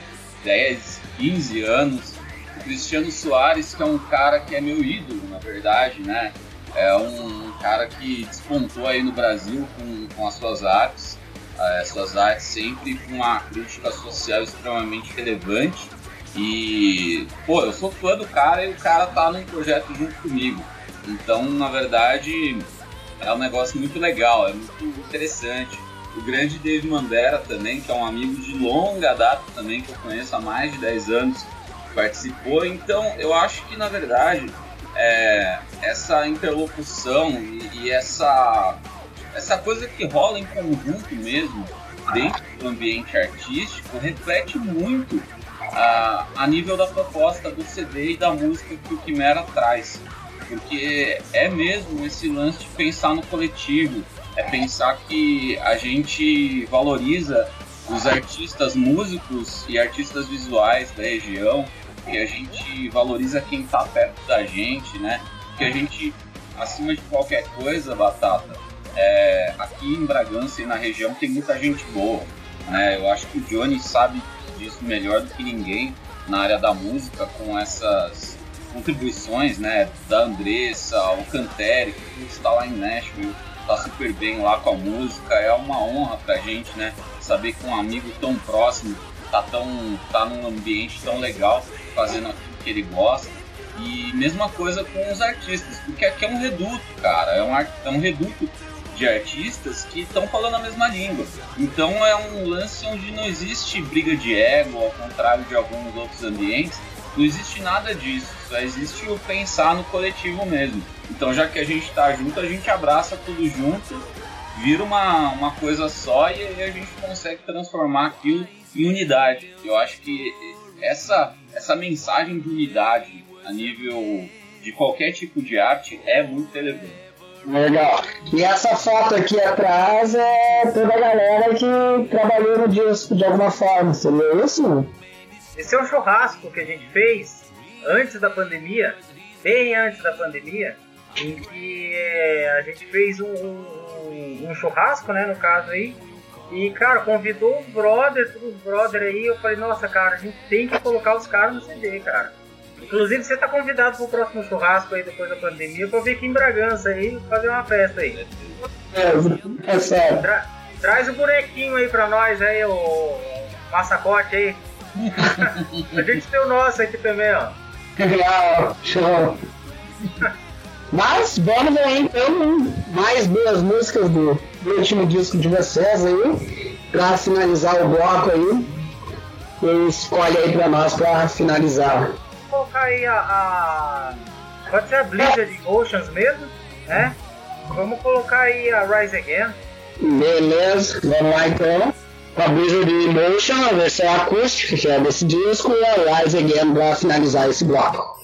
10, 15 anos. O Cristiano Soares, que é um cara que é meu ídolo, na verdade, né? É um, cara que despontou aí no Brasil com, com as suas artes, as é, suas artes sempre com uma crítica social extremamente relevante. E, pô, eu sou fã do cara e o cara tá num projeto junto comigo. Então, na verdade, é um negócio muito legal, é muito interessante. O grande Dave Mandera também, que é um amigo de longa data também, que eu conheço há mais de 10 anos, participou. Então eu acho que na verdade é, essa interlocução e, e, essa, essa coisa que rola em conjunto mesmo dentro do ambiente artístico reflete muito a, a nível da proposta do CD e da música que o Quimera traz. Porque é mesmo esse lance de pensar no coletivo, é pensar que a gente valoriza os artistas músicos e artistas visuais da região, que a gente valoriza quem está perto da gente, né? Que a gente, acima de qualquer coisa, Batata, é, aqui em Bragança e na região tem muita gente boa, né? Eu acho que o Johnny sabe disso melhor do que ninguém na área da música, com essas contribuições, né? Da Andressa, o Canteri, que está lá em Nashville, tá super bem lá com a música. É uma honra pra gente, né? Saber que um amigo tão próximo tá, tão, tá num ambiente tão legal, fazendo aquilo que ele gosta. E mesma coisa com os artistas, porque aqui é um reduto, cara. É um, é um reduto de artistas que estão falando a mesma língua. Então é um lance onde não existe briga de ego, ao contrário de alguns outros ambientes. Não existe nada disso, só existe o pensar no coletivo mesmo. Então, já que a gente está junto, a gente abraça tudo junto, vira uma, uma coisa só e aí a gente consegue transformar aquilo em unidade. Eu acho que essa, essa mensagem de unidade a nível de qualquer tipo de arte é muito relevante. Legal. E essa foto aqui atrás é toda a galera que trabalhou no disco de alguma forma, seria isso? Esse é um churrasco que a gente fez antes da pandemia, bem antes da pandemia, em que é, a gente fez um, um, um, churrasco, né, no caso aí, e, cara, convidou os brothers, os brothers aí, eu falei, nossa, cara, a gente tem que colocar os caras no CD, cara. Inclusive, você tá convidado pro próximo churrasco aí depois da pandemia pra vir aqui em Bragança aí fazer uma festa aí. É, é sério. Tra traz o bonequinho aí pra nós aí, o massacote aí. [laughs] a gente tem o nosso aqui também, ó. Show. [laughs] Mas vamos aí então, mais duas músicas do, do último disco de vocês aí, pra finalizar o bloco aí. E escolhe aí pra nós pra finalizar colocar aí a, a. Pode ser a Blizzard Oceans mesmo, né? Vamos colocar aí a Rise Again. Beleza, vamos lá então. Com a Blizzard Emotion, a versão acústica, que é desse disco, e a Rise Again para finalizar esse bloco.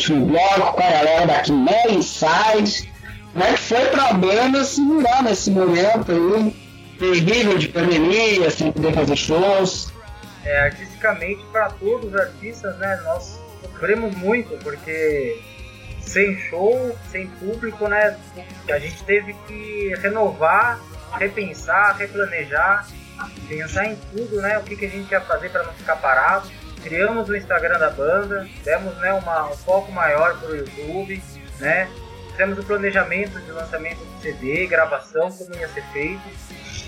último bloco com a galera da Mel né, Insights. Como é que foi problema se segurar nesse momento aí? Terrível de pandemia, sem poder fazer shows. É, artisticamente, para todos os artistas, né, nós sofremos muito, porque sem show, sem público, né, a gente teve que renovar, repensar, replanejar, pensar em tudo, né, o que, que a gente ia fazer para não ficar parado criamos o Instagram da banda, demos né, uma, um foco maior para o YouTube, né? Fizemos o planejamento de lançamento do CD, gravação, como ia ser feito.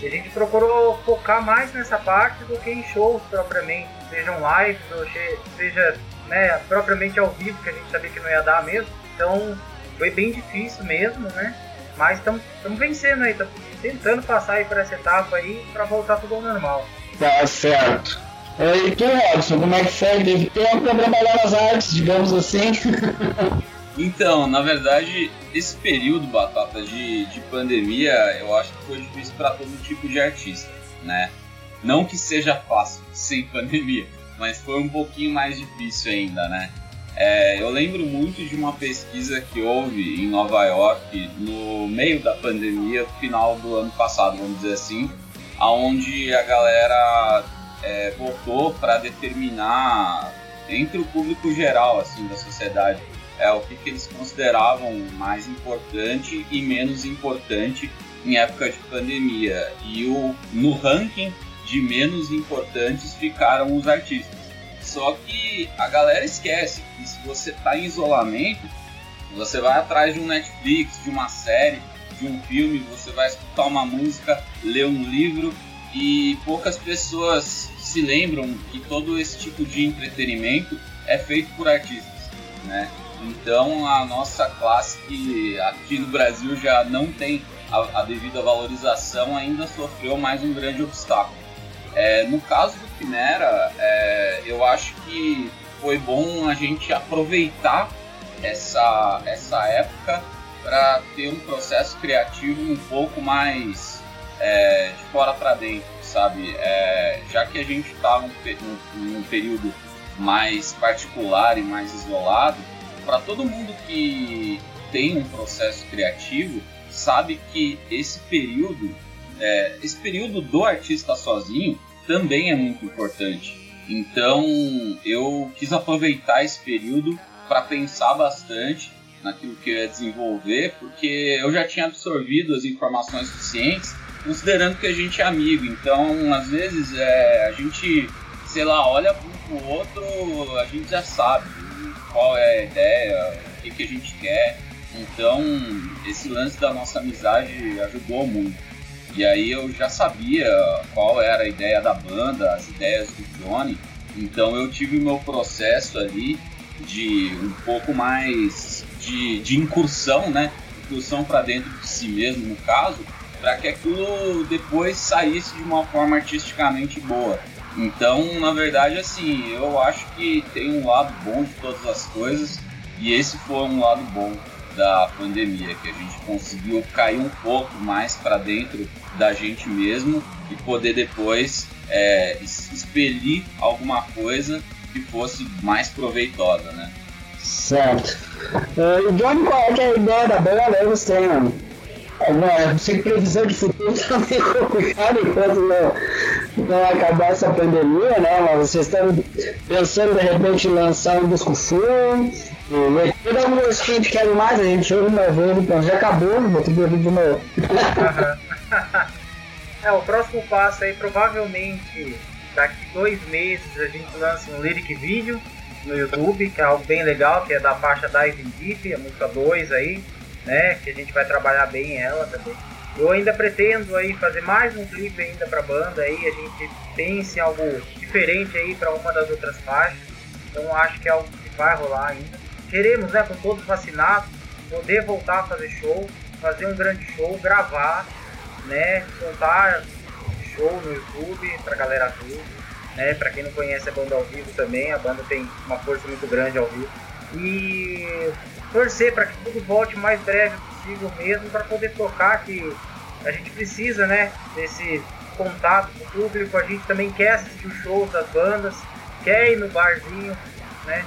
E a gente procurou focar mais nessa parte do que em shows propriamente, sejam lives ou seja né, propriamente ao vivo, que a gente sabia que não ia dar mesmo. Então foi bem difícil mesmo, né? Mas estamos vencendo aí, tentando passar aí por essa etapa aí para voltar tudo ao normal. Tá certo. E tu, Robson, como é que foi? Teve tempo para trabalhar nas artes, digamos assim? Então, na verdade, esse período, Batata, de, de pandemia, eu acho que foi difícil para todo tipo de artista, né? Não que seja fácil [laughs] sem pandemia, mas foi um pouquinho mais difícil ainda, né? É, eu lembro muito de uma pesquisa que houve em Nova York no meio da pandemia, final do ano passado, vamos dizer assim, aonde a galera é, votou para determinar entre o público geral assim da sociedade é o que, que eles consideravam mais importante e menos importante em época de pandemia. E o no ranking de menos importantes ficaram os artistas. Só que a galera esquece que se você está em isolamento, você vai atrás de um Netflix, de uma série, de um filme, você vai escutar uma música, ler um livro e poucas pessoas se lembram que todo esse tipo de entretenimento é feito por artistas, né? Então a nossa classe que aqui no Brasil já não tem a, a devida valorização ainda sofreu mais um grande obstáculo. É, no caso do Quimera, é, eu acho que foi bom a gente aproveitar essa, essa época para ter um processo criativo um pouco mais é, de fora para dentro, sabe? É, já que a gente está num, num, num período mais particular e mais isolado, para todo mundo que tem um processo criativo, sabe que esse período é, esse período do artista sozinho também é muito importante. Então eu quis aproveitar esse período para pensar bastante naquilo que eu ia desenvolver, porque eu já tinha absorvido as informações suficientes, considerando que a gente é amigo. Então, às vezes, é, a gente, sei lá, olha um pro outro, a gente já sabe qual é a ideia, o que, que a gente quer. Então, esse lance da nossa amizade ajudou muito. E aí eu já sabia qual era a ideia da banda, as ideias do Johnny. Então eu tive o meu processo ali de um pouco mais de, de incursão, né? Incursão para dentro de si mesmo, no caso, para que aquilo depois saísse de uma forma artisticamente boa. Então, na verdade, assim, eu acho que tem um lado bom de todas as coisas e esse foi um lado bom da pandemia, que a gente conseguiu cair um pouco mais para dentro da gente mesmo e poder depois é, expelir alguma coisa que fosse mais proveitosa, né? Certo. Uh, Johnny, qual é, a ideia da banda? Você tem uma sem previsão de futuro [laughs] tá meio complicado enquanto não, não acabar essa pandemia, né? Mas vocês estão pensando de repente em lançar um disco full, toda uma coisa que a gente quer mais, a gente ouve uma vez, então já acabou, vou ter que ouvir de novo. [laughs] é, o próximo passo aí provavelmente daqui dois meses a gente lança um lyric vídeo no YouTube, que é algo bem legal, que é da faixa Diving Deep, a música 2 aí, né? Que a gente vai trabalhar bem ela também. Eu ainda pretendo aí fazer mais um clipe ainda pra banda aí, a gente pense em algo diferente aí para uma das outras faixas. Então acho que é algo que vai rolar ainda. Queremos, né, com todos vacinados, poder voltar a fazer show, fazer um grande show, gravar, né, contar show no YouTube pra galera ver, né, pra quem não conhece a banda ao vivo também, a banda tem uma força muito grande ao vivo. E torcer para que tudo volte o mais breve possível mesmo para poder tocar que a gente precisa, né, desse contato com o público, a gente também quer assistir os shows das bandas, quer ir no barzinho, né,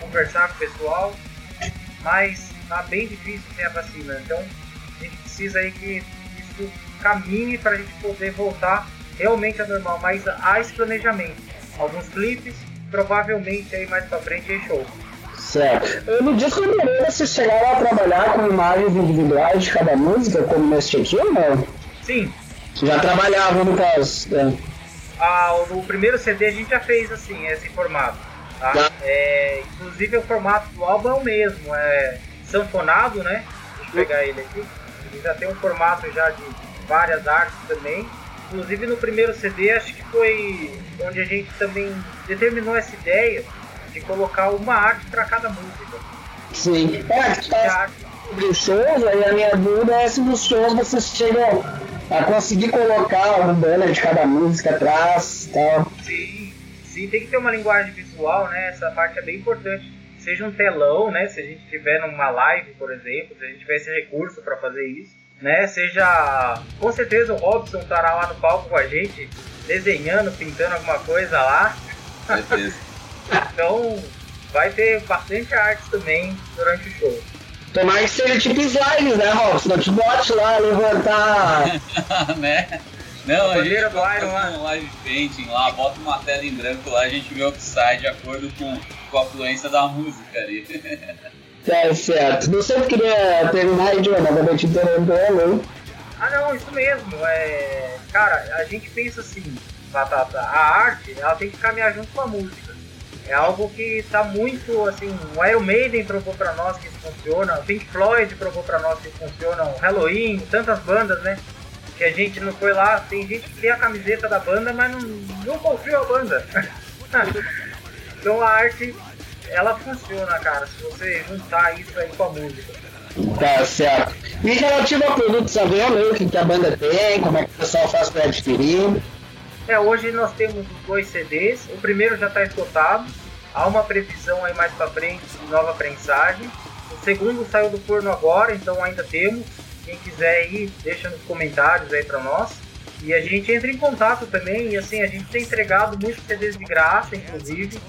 conversar com o pessoal, mas tá bem difícil sem a vacina. Então a gente precisa aí que isso caminhe para a gente poder voltar realmente ao normal, mas há esse planejamento. Alguns clipes, provavelmente aí mais para frente em show. Certo. No disco anterior vocês chegaram a trabalhar com imagens individuais de cada música, como neste aqui ou não? Sim. Já trabalhavam no caso. Né? Ah, no primeiro CD a gente já fez assim, esse formato. Tá? tá? É, inclusive o formato do álbum é o mesmo, é sanfonado, né? pegar ele aqui. Ele já tem um formato já de várias artes também. Inclusive no primeiro CD acho que foi onde a gente também determinou essa ideia de colocar uma arte para cada música. Sim. É, A tá arte sobre shows, aí a minha dúvida é se nos shows vocês chegam a conseguir colocar um banner de cada música atrás e tal. Sim, sim, tem que ter uma linguagem visual, né? Essa parte é bem importante. Seja um telão, né? Se a gente tiver numa live, por exemplo, se a gente tiver esse recurso para fazer isso, né? Seja, com certeza o Robson estará lá no palco com a gente, desenhando, pintando alguma coisa lá. Certeza. Então, vai ter bastante arte também durante o show. Tomara que seja tipo slides, né, Robson? Não te bote lá, levantar. [laughs] né? Não, a gente Man. um live painting lá, bota uma tela em branco lá, a gente vê o que sai de acordo com, com a fluência da música ali. Tá [laughs] certo. Não sei se queria terminar aí, Joana, vou te interromper, hein? Ah não, isso mesmo. É... Cara, a gente pensa assim, Batata, a arte ela tem que caminhar junto com a música. É algo que tá muito assim, o Iron Maiden provou pra nós que funciona, o Pink Floyd provou pra nós que funciona, o Halloween, tantas bandas, né? Que a gente não foi lá, tem gente que tem a camiseta da banda, mas não, não confia a banda. [laughs] então a arte, ela funciona, cara, se você juntar isso aí com a música. Tá certo. E relativo a produtos aí, o que, a banda tem, como é que o pessoal faz pra adquirir. É, hoje nós temos os dois CDs. O primeiro já está esgotado. Há uma previsão aí mais para frente de nova prensagem. O segundo saiu do forno agora, então ainda temos. Quem quiser aí, deixa nos comentários aí para nós. E a gente entra em contato também. E assim, a gente tem entregado muitos CDs de graça, inclusive.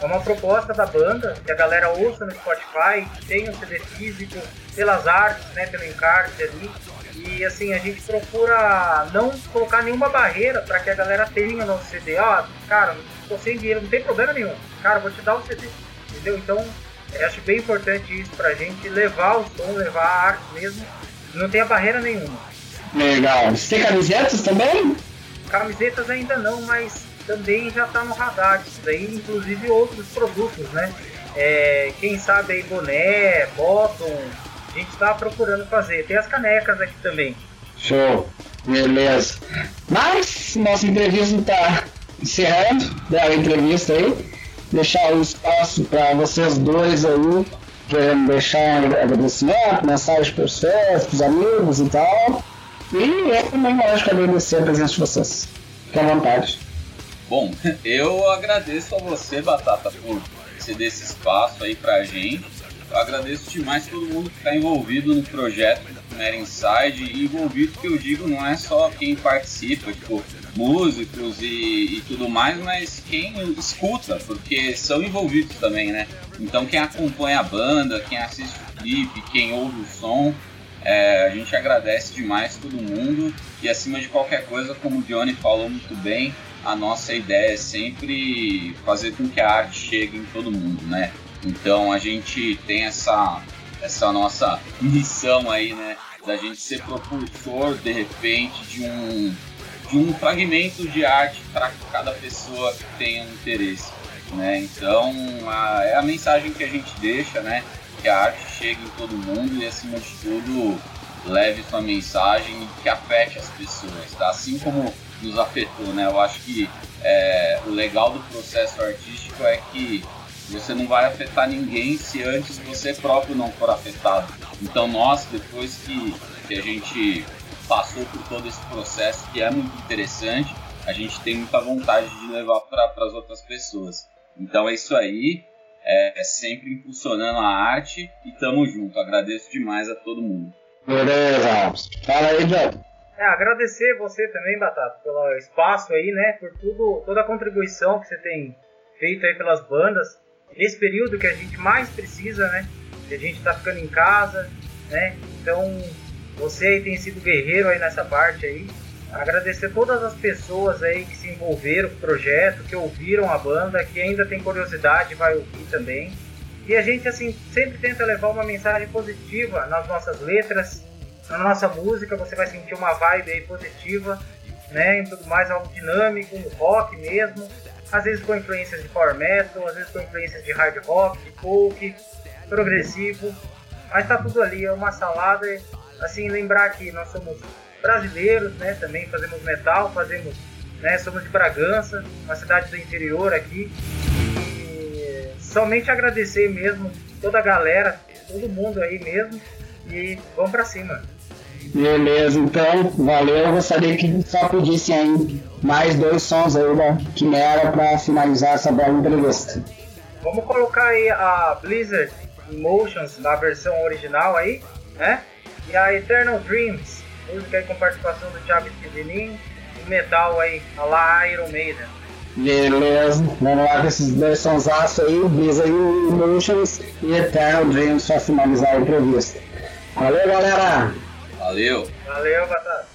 É uma proposta da banda que a galera ouça no Spotify, que tenha um CD físico, pelas artes, né, pelo encarte ali. E assim, a gente procura não colocar nenhuma barreira para que a galera tenha nosso CD. Ó, cara, tô sem dinheiro, não tem problema nenhum. Cara, vou te dar o CD. Entendeu? Então, eu acho bem importante isso pra gente levar o som, levar a arte mesmo. Não tem barreira nenhuma. Legal. Você tem camisetas também? Camisetas ainda não, mas também já tá no radar isso daí, inclusive outros produtos, né? É, quem sabe aí boné, bottom, a gente tá procurando fazer. Tem as canecas aqui também. Show. Beleza. Mas nossa entrevista está encerrando. Dá a entrevista aí. Deixar o espaço para vocês dois aí. Querendo deixar um agradecimento, mensagem para os fãs, para os amigos e tal. E eu também lógico agradecer a presença de vocês. Fique à vontade. Bom, [laughs] eu agradeço a você, Batata, por ceder esse espaço aí pra gente. Eu agradeço demais todo mundo que está envolvido no projeto Mera Inside. E envolvido que eu digo não é só quem participa, tipo, músicos e, e tudo mais, mas quem escuta, porque são envolvidos também, né? Então quem acompanha a banda, quem assiste o clipe, quem ouve o som, é, a gente agradece demais todo mundo. E acima de qualquer coisa, como o Johnny falou muito bem, a nossa ideia é sempre fazer com que a arte chegue em todo mundo, né? Então a gente tem essa, essa nossa missão aí, né? Da gente ser propulsor, de repente, de um, de um fragmento de arte para cada pessoa que tenha um interesse, né? Então a, é a mensagem que a gente deixa, né? Que a arte chegue em todo mundo e, acima de tudo, leve sua mensagem e que afete as pessoas, tá? Assim como nos afetou, né? Eu acho que é, o legal do processo artístico é que você não vai afetar ninguém se antes você próprio não for afetado. Então nós, depois que, que a gente passou por todo esse processo, que é muito interessante, a gente tem muita vontade de levar para as outras pessoas. Então é isso aí, é, é sempre impulsionando a arte e tamo junto. Agradeço demais a todo mundo. Beleza. Fala aí, John. É, agradecer você também, Batata, pelo espaço aí, né? Por tudo, toda a contribuição que você tem feito aí pelas bandas. Nesse período que a gente mais precisa, né? Que a gente tá ficando em casa, né? Então, você aí tem sido guerreiro aí nessa parte aí. Agradecer todas as pessoas aí que se envolveram com o projeto, que ouviram a banda, que ainda tem curiosidade, vai ouvir também. E a gente, assim, sempre tenta levar uma mensagem positiva nas nossas letras, na nossa música, você vai sentir uma vibe aí positiva, né? E tudo mais, algo dinâmico, rock mesmo. Às vezes com influências de power metal, às vezes com influências de hard rock, de folk, progressivo. Mas tá tudo ali, é uma salada. Assim, lembrar que nós somos brasileiros, né? Também fazemos metal, fazemos, né? Somos de Bragança, uma cidade do interior aqui. E somente agradecer mesmo toda a galera, todo mundo aí mesmo. E vamos pra cima. Beleza, então, valeu. Eu gostaria que só pedisse aí mais dois sons aí da Quimera pra finalizar essa bela entrevista. Vamos colocar aí a Blizzard Emotions na versão original aí, né? E a Eternal Dreams, música aí com participação do Thiago Esquidinin, e metal aí, a lá Iron Maiden. Beleza, vamos lá com esses dois sons aí, Blizzard Emotions e Eternal Dreams pra finalizar a entrevista. Valeu, galera! Valeu! Valeu, Batata!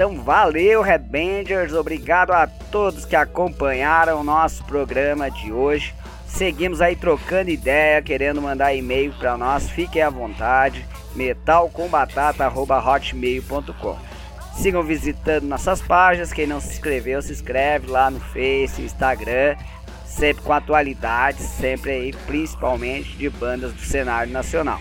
Então valeu, Headbangers. Obrigado a todos que acompanharam o nosso programa de hoje. Seguimos aí trocando ideia, querendo mandar e-mail para nós. Fiquem à vontade. metalcombatata@hotmail.com. Sigam visitando nossas páginas. Quem não se inscreveu, se inscreve lá no Face, Instagram. Sempre com atualidades, sempre aí, principalmente de bandas do cenário nacional.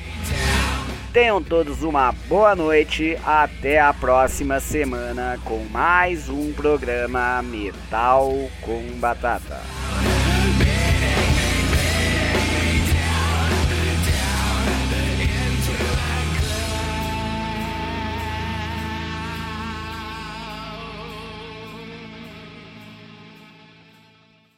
Tenham todos uma boa noite. Até a próxima semana com mais um programa Metal com Batata.